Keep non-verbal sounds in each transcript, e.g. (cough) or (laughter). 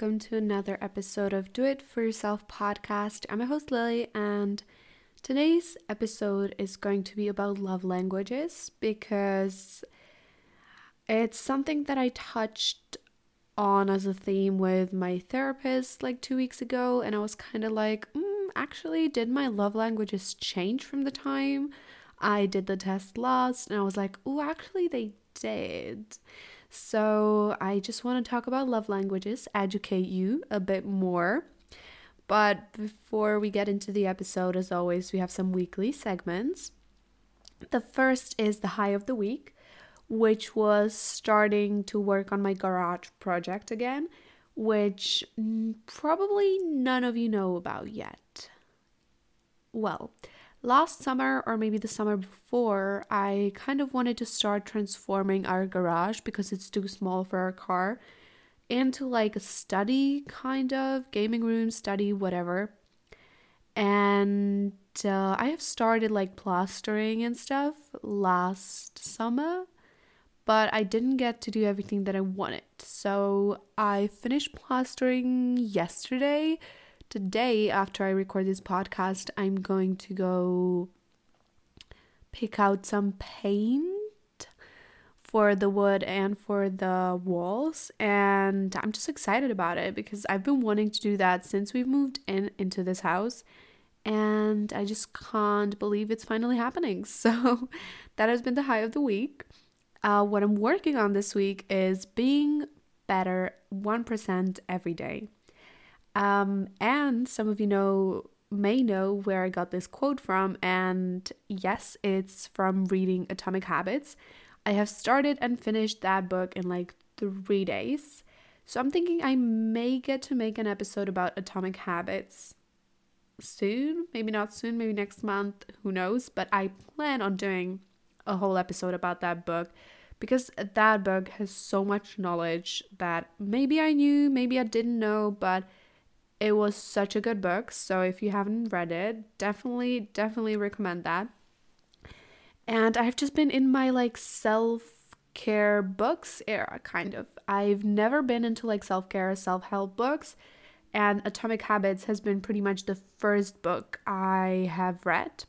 Welcome to another episode of Do It For Yourself podcast. I'm your host Lily, and today's episode is going to be about love languages because it's something that I touched on as a theme with my therapist like two weeks ago, and I was kind of like, mm, actually, did my love languages change from the time I did the test last? And I was like, oh, actually, they did. So I just want to talk about love languages, educate you a bit more. But before we get into the episode, as always, we have some weekly segments. The first is the high of the week, which was starting to work on my garage project again, which probably none of you know about yet. Well, last summer or maybe the summer before, I kind of wanted to start transforming our garage because it's too small for our car into like a study kind of gaming room, study, whatever. And uh, I have started like plastering and stuff last summer, but I didn't get to do everything that I wanted. So I finished plastering yesterday today, after I record this podcast, I'm going to go pick out some paint for the wood and for the walls and I'm just excited about it because I've been wanting to do that since we've moved in into this house and I just can't believe it's finally happening. (laughs) So that has been the high of the week. Uh, what I'm working on this week is being better 1% every day. Um, and some of you know may know where I got this quote from, and yes, it's from reading Atomic Habits. I have started and finished that book in like three days. So I'm thinking I may get to make an episode about Atomic Habits soon. Maybe not soon, maybe next month, who knows. But I plan on doing a whole episode about that book because that book has so much knowledge that maybe I knew, maybe I didn't know, but it was such a good book. So if you haven't read it, definitely, definitely recommend that. And I've just been in my like self care books era, kind of. I've never been into like self care, self help books. And Atomic Habits has been pretty much the first book I have read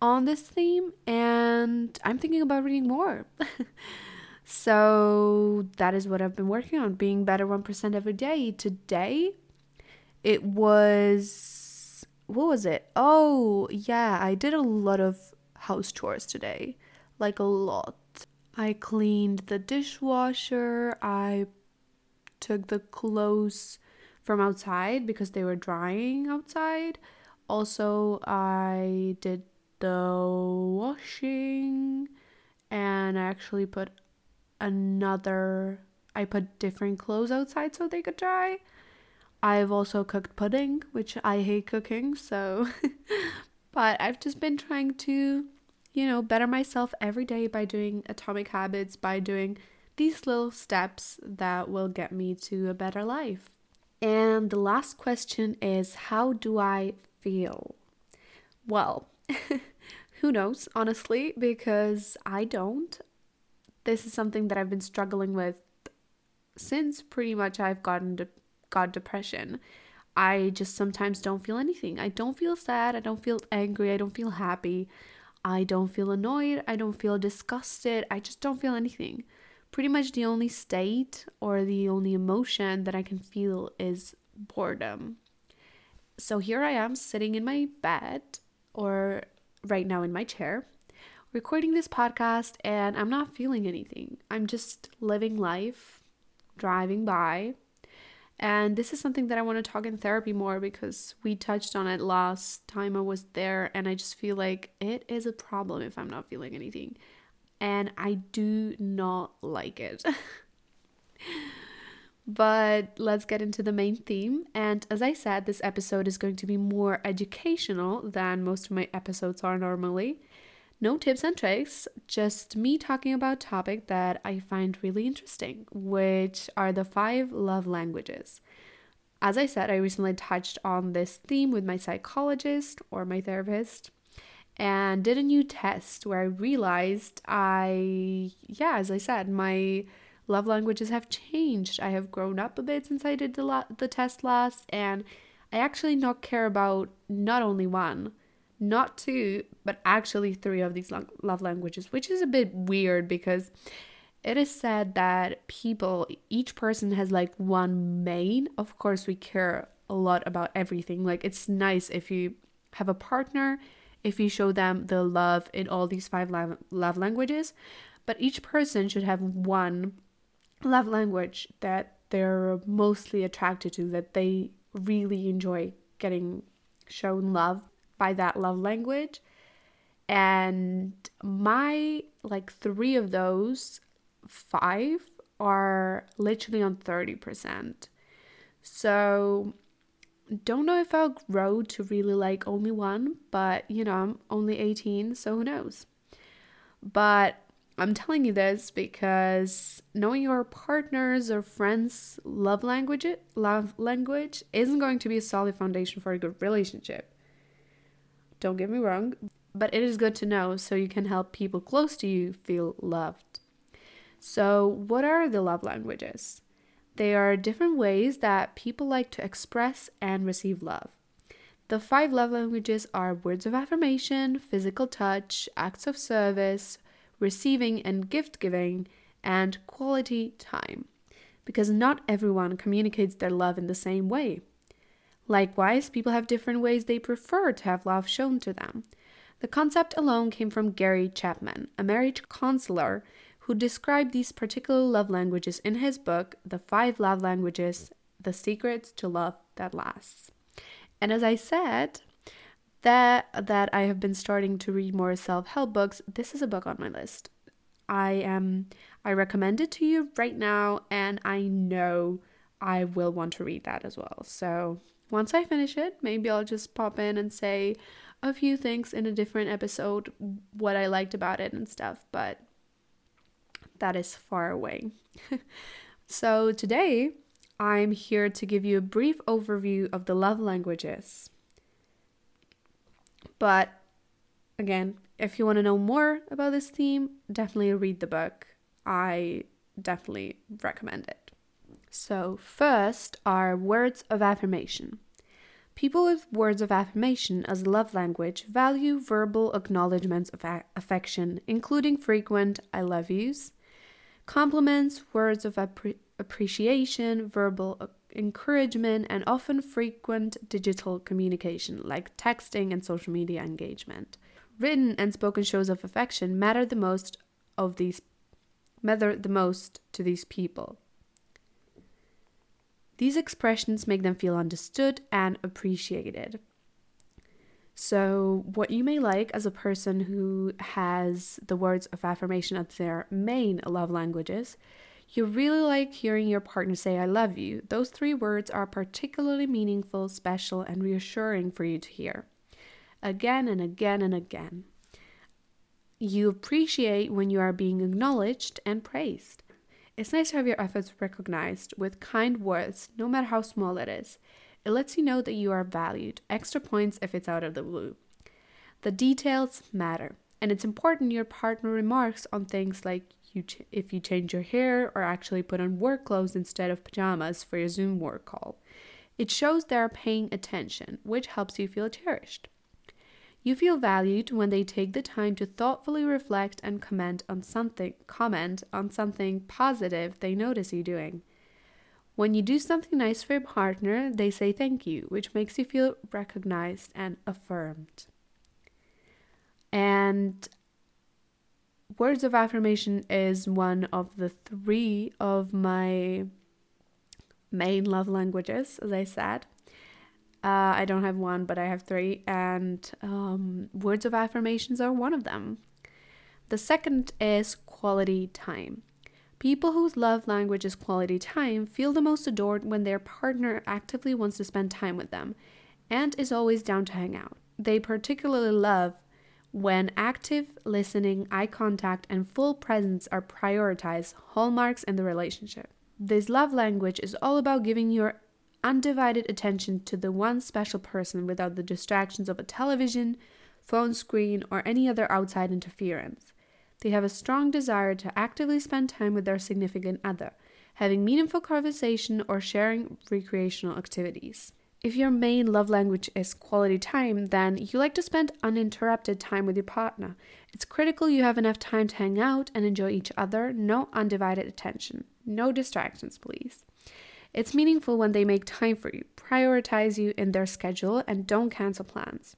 on this theme. And I'm thinking about reading more. (laughs) so that is what I've been working on being better 1% every day. Today, it was what was it? Oh, yeah, I did a lot of house chores today. Like a lot. I cleaned the dishwasher. I took the clothes from outside because they were drying outside. Also, I did the washing and I actually put another I put different clothes outside so they could dry. I've also cooked pudding, which I hate cooking, so (laughs) but I've just been trying to, you know, better myself every day by doing atomic habits, by doing these little steps that will get me to a better life. And the last question is how do I feel? Well, (laughs) who knows, honestly, because I don't. This is something that I've been struggling with since pretty much I've gotten to got depression. I just sometimes don't feel anything. I don't feel sad. I don't feel angry. I don't feel happy. I don't feel annoyed. I don't feel disgusted. I just don't feel anything. Pretty much the only state or the only emotion that I can feel is boredom. So here I am sitting in my bed or right now in my chair recording this podcast and I'm not feeling anything. I'm just living life, driving by, and this is something that I want to talk in therapy more because we touched on it last time I was there, and I just feel like it is a problem if I'm not feeling anything. And I do not like it. (laughs) but let's get into the main theme. And as I said, this episode is going to be more educational than most of my episodes are normally. No tips and tricks, just me talking about topic that I find really interesting, which are the five love languages. As I said, I recently touched on this theme with my psychologist or my therapist and did a new test where I realized I yeah, as I said, my love languages have changed. I have grown up a bit since I did the, the test last, and I actually not care about not only one, not two, but actually three of these lo- love languages, which is a bit weird because it is said that people, each person has like one main. Of course, we care a lot about everything. Like, it's nice if you have a partner, if you show them the love in all these five love languages, but each person should have one love language that they're mostly attracted to, that they really enjoy getting shown love by that love language. And my like three of those five are literally on 30%. So don't know if I'll grow to really like only one, but you know, I'm only 18, so who knows. But I'm telling you this because knowing your partner's or friend's love language love language isn't going to be a solid foundation for a good relationship. Don't get me wrong, but it is good to know so you can help people close to you feel loved. So, what are the love languages? They are different ways that people like to express and receive love. The five love languages are words of affirmation, physical touch, acts of service, receiving and gift giving, and quality time. Because not everyone communicates their love in the same way. Likewise, people have different ways they prefer to have love shown to them. The concept alone came from Gary Chapman, a marriage counselor who described these particular love languages in his book, The Five Love Languages The Secrets to Love That Lasts. And as I said, that that I have been starting to read more self-help books, this is a book on my list. I am I recommend it to you right now and I know I will want to read that as well. So, once I finish it, maybe I'll just pop in and say a few things in a different episode what I liked about it and stuff, but that is far away. (laughs) so, today I'm here to give you a brief overview of the love languages. But again, if you want to know more about this theme, definitely read the book. I definitely recommend it. So, first are words of affirmation. People with words of affirmation as love language value verbal acknowledgments of a- affection, including frequent I love yous, compliments, words of appre- appreciation, verbal uh, encouragement, and often frequent digital communication like texting and social media engagement. Written and spoken shows of affection matter the most of these matter the most to these people. These expressions make them feel understood and appreciated. So, what you may like as a person who has the words of affirmation as their main love languages, you really like hearing your partner say, I love you. Those three words are particularly meaningful, special, and reassuring for you to hear again and again and again. You appreciate when you are being acknowledged and praised. It's nice to have your efforts recognized with kind words, no matter how small it is. It lets you know that you are valued, extra points if it's out of the blue. The details matter, and it's important your partner remarks on things like you ch- if you change your hair or actually put on work clothes instead of pajamas for your Zoom work call. It shows they're paying attention, which helps you feel cherished. You feel valued when they take the time to thoughtfully reflect and comment on something comment on something positive they notice you doing. When you do something nice for your partner, they say thank you, which makes you feel recognized and affirmed. And words of affirmation is one of the three of my main love languages, as I said. Uh, I don't have one, but I have three, and um, words of affirmations are one of them. The second is quality time. People whose love language is quality time feel the most adored when their partner actively wants to spend time with them and is always down to hang out. They particularly love when active listening, eye contact, and full presence are prioritized hallmarks in the relationship. This love language is all about giving your undivided attention to the one special person without the distractions of a television, phone screen, or any other outside interference. They have a strong desire to actively spend time with their significant other, having meaningful conversation or sharing recreational activities. If your main love language is quality time, then you like to spend uninterrupted time with your partner. It's critical you have enough time to hang out and enjoy each other, no undivided attention. No distractions, please. It's meaningful when they make time for you, prioritize you in their schedule, and don't cancel plans.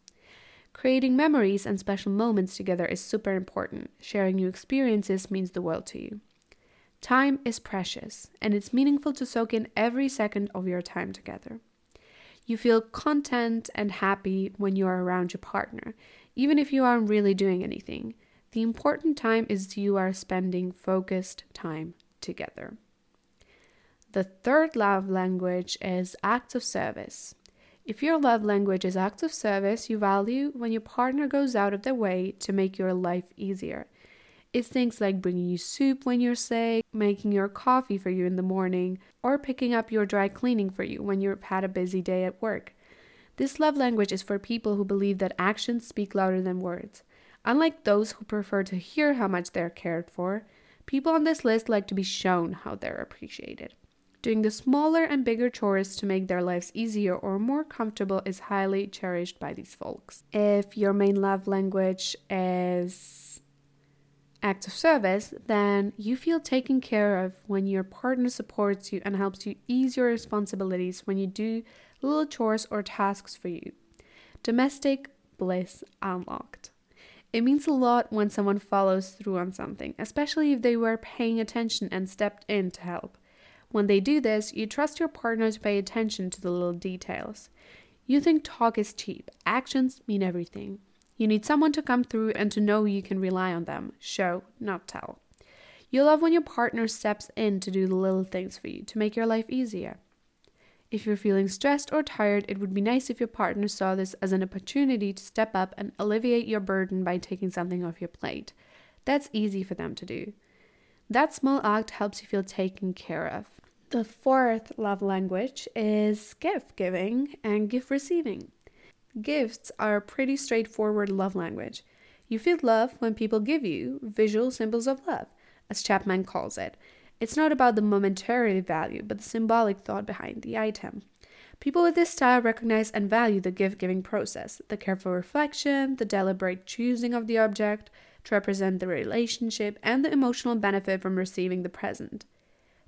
Creating memories and special moments together is super important. Sharing new experiences means the world to you. Time is precious, and it's meaningful to soak in every second of your time together. You feel content and happy when you are around your partner, even if you aren't really doing anything. The important time is you are spending focused time together. The third love language is acts of service. If your love language is acts of service, you value when your partner goes out of their way to make your life easier. It's things like bringing you soup when you're sick, making your coffee for you in the morning, or picking up your dry cleaning for you when you've had a busy day at work. This love language is for people who believe that actions speak louder than words. Unlike those who prefer to hear how much they're cared for, people on this list like to be shown how they're appreciated. Doing the smaller and bigger chores to make their lives easier or more comfortable is highly cherished by these folks. If your main love language is acts of service, then you feel taken care of when your partner supports you and helps you ease your responsibilities when you do little chores or tasks for you. Domestic bliss unlocked. It means a lot when someone follows through on something, especially if they were paying attention and stepped in to help. When they do this, you trust your partner to pay attention to the little details. You think talk is cheap, actions mean everything. You need someone to come through and to know you can rely on them. Show, not tell. You love when your partner steps in to do the little things for you to make your life easier. If you're feeling stressed or tired, it would be nice if your partner saw this as an opportunity to step up and alleviate your burden by taking something off your plate. That's easy for them to do. That small act helps you feel taken care of. The fourth love language is gift giving and gift receiving. Gifts are a pretty straightforward love language. You feel love when people give you visual symbols of love, as Chapman calls it. It's not about the momentary value, but the symbolic thought behind the item. People with this style recognize and value the gift giving process, the careful reflection, the deliberate choosing of the object to represent the relationship, and the emotional benefit from receiving the present.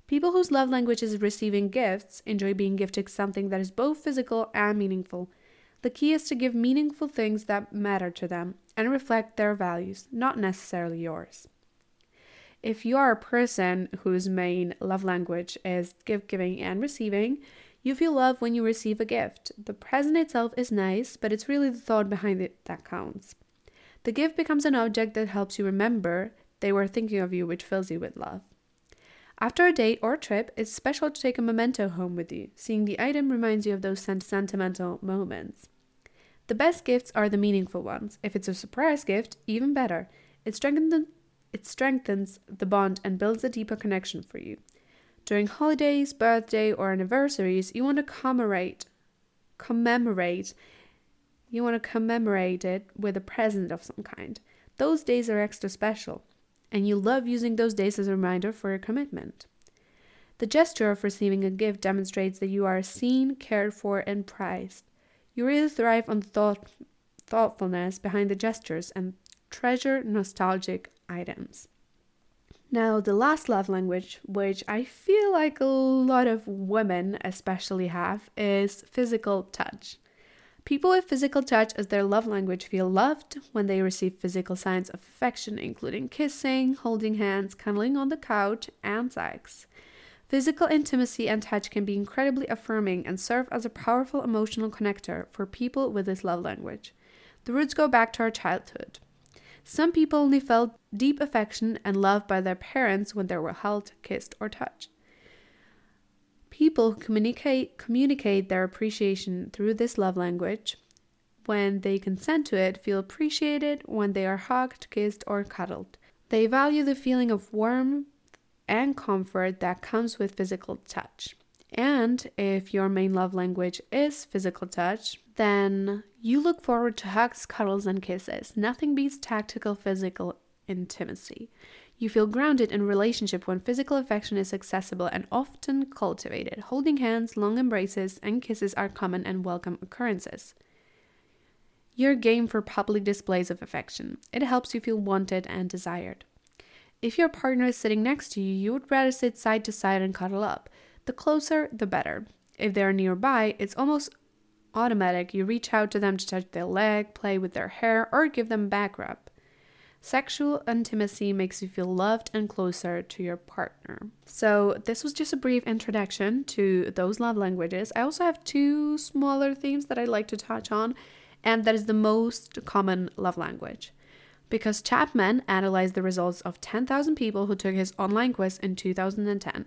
People whose love language is receiving gifts enjoy being gifted something that is both physical and meaningful, the key is to give meaningful things that matter to them and reflect their values, not necessarily yours. If you are a person whose main love language is gift giving and receiving, you feel love when you receive a gift. The present itself is nice, but it's really the thought behind it that counts. The gift becomes an object that helps you remember they were thinking of you, which fills you with love. After a date or trip, it's special to take a memento home with you. Seeing the item reminds you of those sentimental moments. The best gifts are the meaningful ones. If it's a surprise gift, even better. It strengthens it strengthens the bond and builds a deeper connection for you. During holidays, birthday, or anniversaries, you want to commemorate commemorate you want to commemorate it with a present of some kind. Those days are extra special, and you love using those days as a reminder for your commitment. The gesture of receiving a gift demonstrates that you are seen, cared for, and prized. You really thrive on thought, thoughtfulness behind the gestures and treasure nostalgic items. Now, the last love language, which I feel like a lot of women especially have, is physical touch. People with physical touch as their love language feel loved when they receive physical signs of affection, including kissing, holding hands, cuddling on the couch, and sex. Physical intimacy and touch can be incredibly affirming and serve as a powerful emotional connector for people with this love language. The roots go back to our childhood. Some people only felt deep affection and love by their parents when they were held, kissed, or touched. People communicate communicate their appreciation through this love language. When they consent to it, feel appreciated when they are hugged, kissed, or cuddled. They value the feeling of warmth and comfort that comes with physical touch. And if your main love language is physical touch, then you look forward to hugs, cuddles, and kisses. Nothing beats tactical physical intimacy. You feel grounded in relationship when physical affection is accessible and often cultivated. Holding hands, long embraces, and kisses are common and welcome occurrences. You're game for public displays of affection. It helps you feel wanted and desired. If your partner is sitting next to you, you would rather sit side to side and cuddle up. The closer, the better. If they're nearby, it's almost automatic. You reach out to them to touch their leg, play with their hair, or give them back rub. Sexual intimacy makes you feel loved and closer to your partner. So, this was just a brief introduction to those love languages. I also have two smaller themes that I'd like to touch on, and that is the most common love language. Because Chapman analyzed the results of 10,000 people who took his online quiz in 2010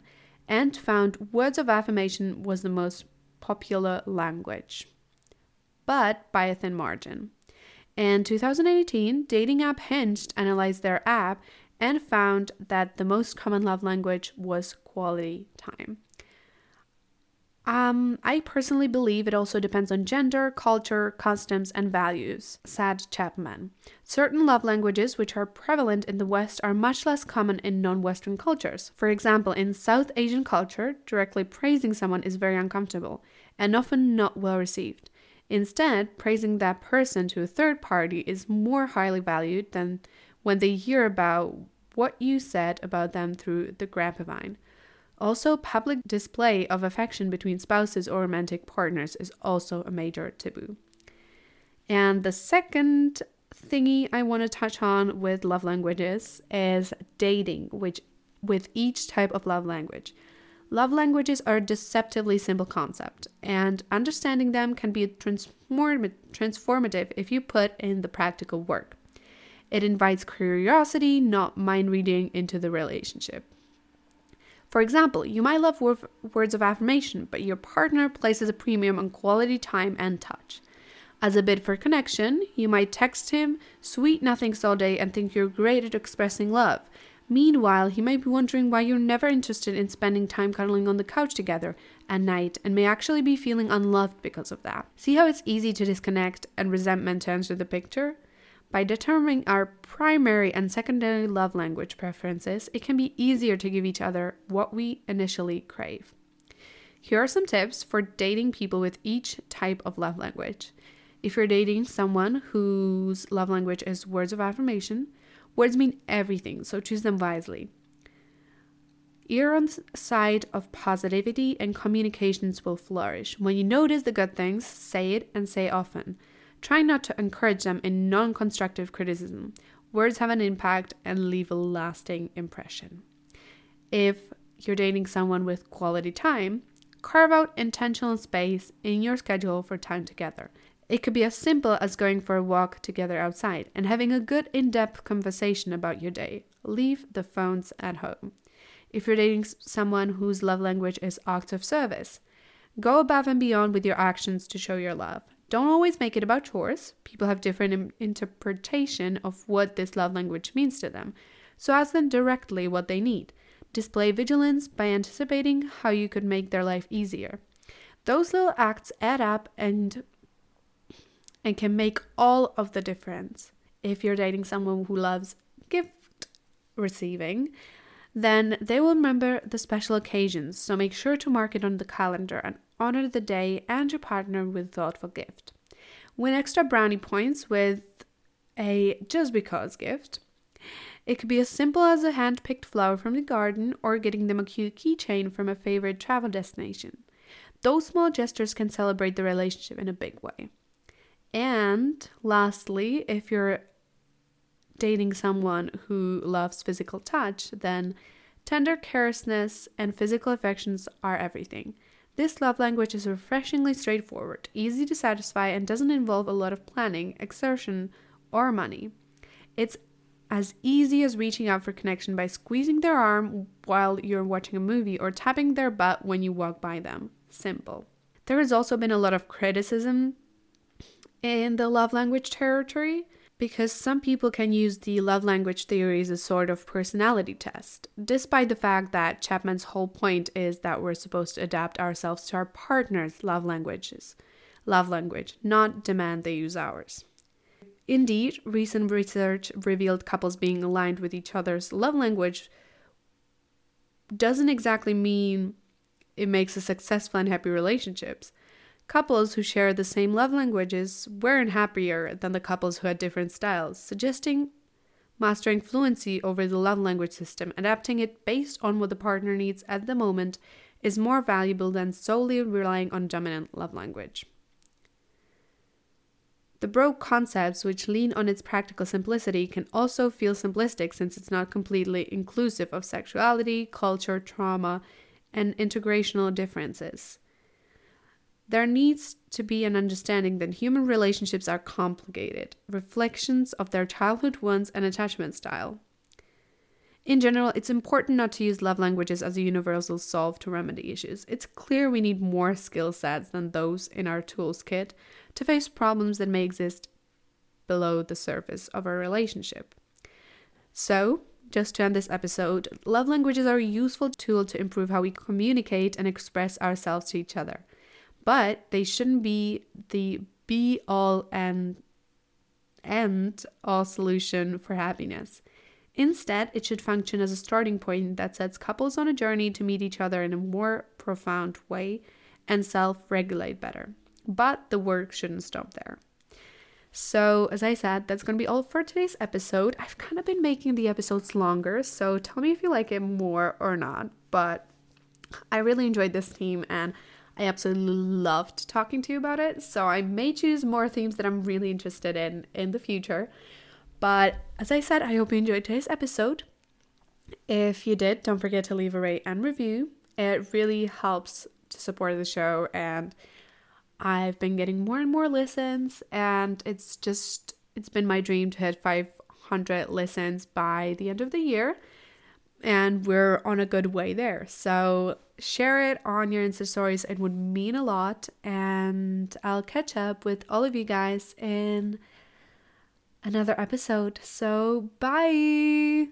and found words of affirmation was the most popular language, but by a thin margin. In 2018, dating app Hinge analyzed their app and found that the most common love language was quality time. Um, I personally believe it also depends on gender, culture, customs, and values, said Chapman. Certain love languages which are prevalent in the West are much less common in non Western cultures. For example, in South Asian culture, directly praising someone is very uncomfortable and often not well received. Instead, praising that person to a third party is more highly valued than when they hear about what you said about them through the grapevine. Also, public display of affection between spouses or romantic partners is also a major taboo. And the second thingy I want to touch on with love languages is dating, which with each type of love language. Love languages are a deceptively simple concept, and understanding them can be transformative if you put in the practical work. It invites curiosity, not mind reading, into the relationship. For example, you might love words of affirmation, but your partner places a premium on quality time and touch. As a bid for connection, you might text him sweet nothings all day and think you're great at expressing love, Meanwhile, he might be wondering why you're never interested in spending time cuddling on the couch together at night and may actually be feeling unloved because of that. See how it's easy to disconnect and resentment enter the picture? By determining our primary and secondary love language preferences, it can be easier to give each other what we initially crave. Here are some tips for dating people with each type of love language. If you're dating someone whose love language is words of affirmation, Words mean everything, so choose them wisely. Err on the side of positivity and communications will flourish. When you notice the good things, say it and say often. Try not to encourage them in non constructive criticism. Words have an impact and leave a lasting impression. If you're dating someone with quality time, carve out intentional space in your schedule for time together. It could be as simple as going for a walk together outside and having a good in depth conversation about your day. Leave the phones at home. If you're dating someone whose love language is acts of service, go above and beyond with your actions to show your love. Don't always make it about chores. People have different interpretation of what this love language means to them. So ask them directly what they need. Display vigilance by anticipating how you could make their life easier. Those little acts add up and and can make all of the difference. If you're dating someone who loves gift receiving, then they will remember the special occasions, so make sure to mark it on the calendar and honor the day and your partner with thoughtful gift. Win extra brownie points with a just because gift. It could be as simple as a hand picked flower from the garden or getting them a cute keychain from a favorite travel destination. Those small gestures can celebrate the relationship in a big way. And lastly, if you're dating someone who loves physical touch, then tender carelessness and physical affections are everything. This love language is refreshingly straightforward, easy to satisfy, and doesn't involve a lot of planning, exertion, or money. It's as easy as reaching out for connection by squeezing their arm while you're watching a movie or tapping their butt when you walk by them. Simple. There has also been a lot of criticism in the love language territory because some people can use the love language theory as a sort of personality test, despite the fact that Chapman's whole point is that we're supposed to adapt ourselves to our partner's love languages, love language, not demand they use ours. Indeed, recent research revealed couples being aligned with each other's love language doesn't exactly mean it makes a successful and happy relationships. Couples who share the same love languages weren't happier than the couples who had different styles, suggesting mastering fluency over the love language system, adapting it based on what the partner needs at the moment, is more valuable than solely relying on dominant love language. The broke concepts, which lean on its practical simplicity, can also feel simplistic since it's not completely inclusive of sexuality, culture, trauma, and integrational differences. There needs to be an understanding that human relationships are complicated, reflections of their childhood wounds and attachment style. In general, it's important not to use love languages as a universal solve to remedy issues. It's clear we need more skill sets than those in our tools kit to face problems that may exist below the surface of our relationship. So, just to end this episode, love languages are a useful tool to improve how we communicate and express ourselves to each other. But they shouldn't be the be all and end all solution for happiness. Instead, it should function as a starting point that sets couples on a journey to meet each other in a more profound way and self regulate better. But the work shouldn't stop there. So, as I said, that's going to be all for today's episode. I've kind of been making the episodes longer, so tell me if you like it more or not. But I really enjoyed this theme and I absolutely loved talking to you about it. So, I may choose more themes that I'm really interested in in the future. But as I said, I hope you enjoyed today's episode. If you did, don't forget to leave a rate and review. It really helps to support the show, and I've been getting more and more listens, and it's just it's been my dream to hit 500 listens by the end of the year, and we're on a good way there. So share it on your Insta stories; it would mean a lot, and I'll catch up with all of you guys in another episode. So, bye.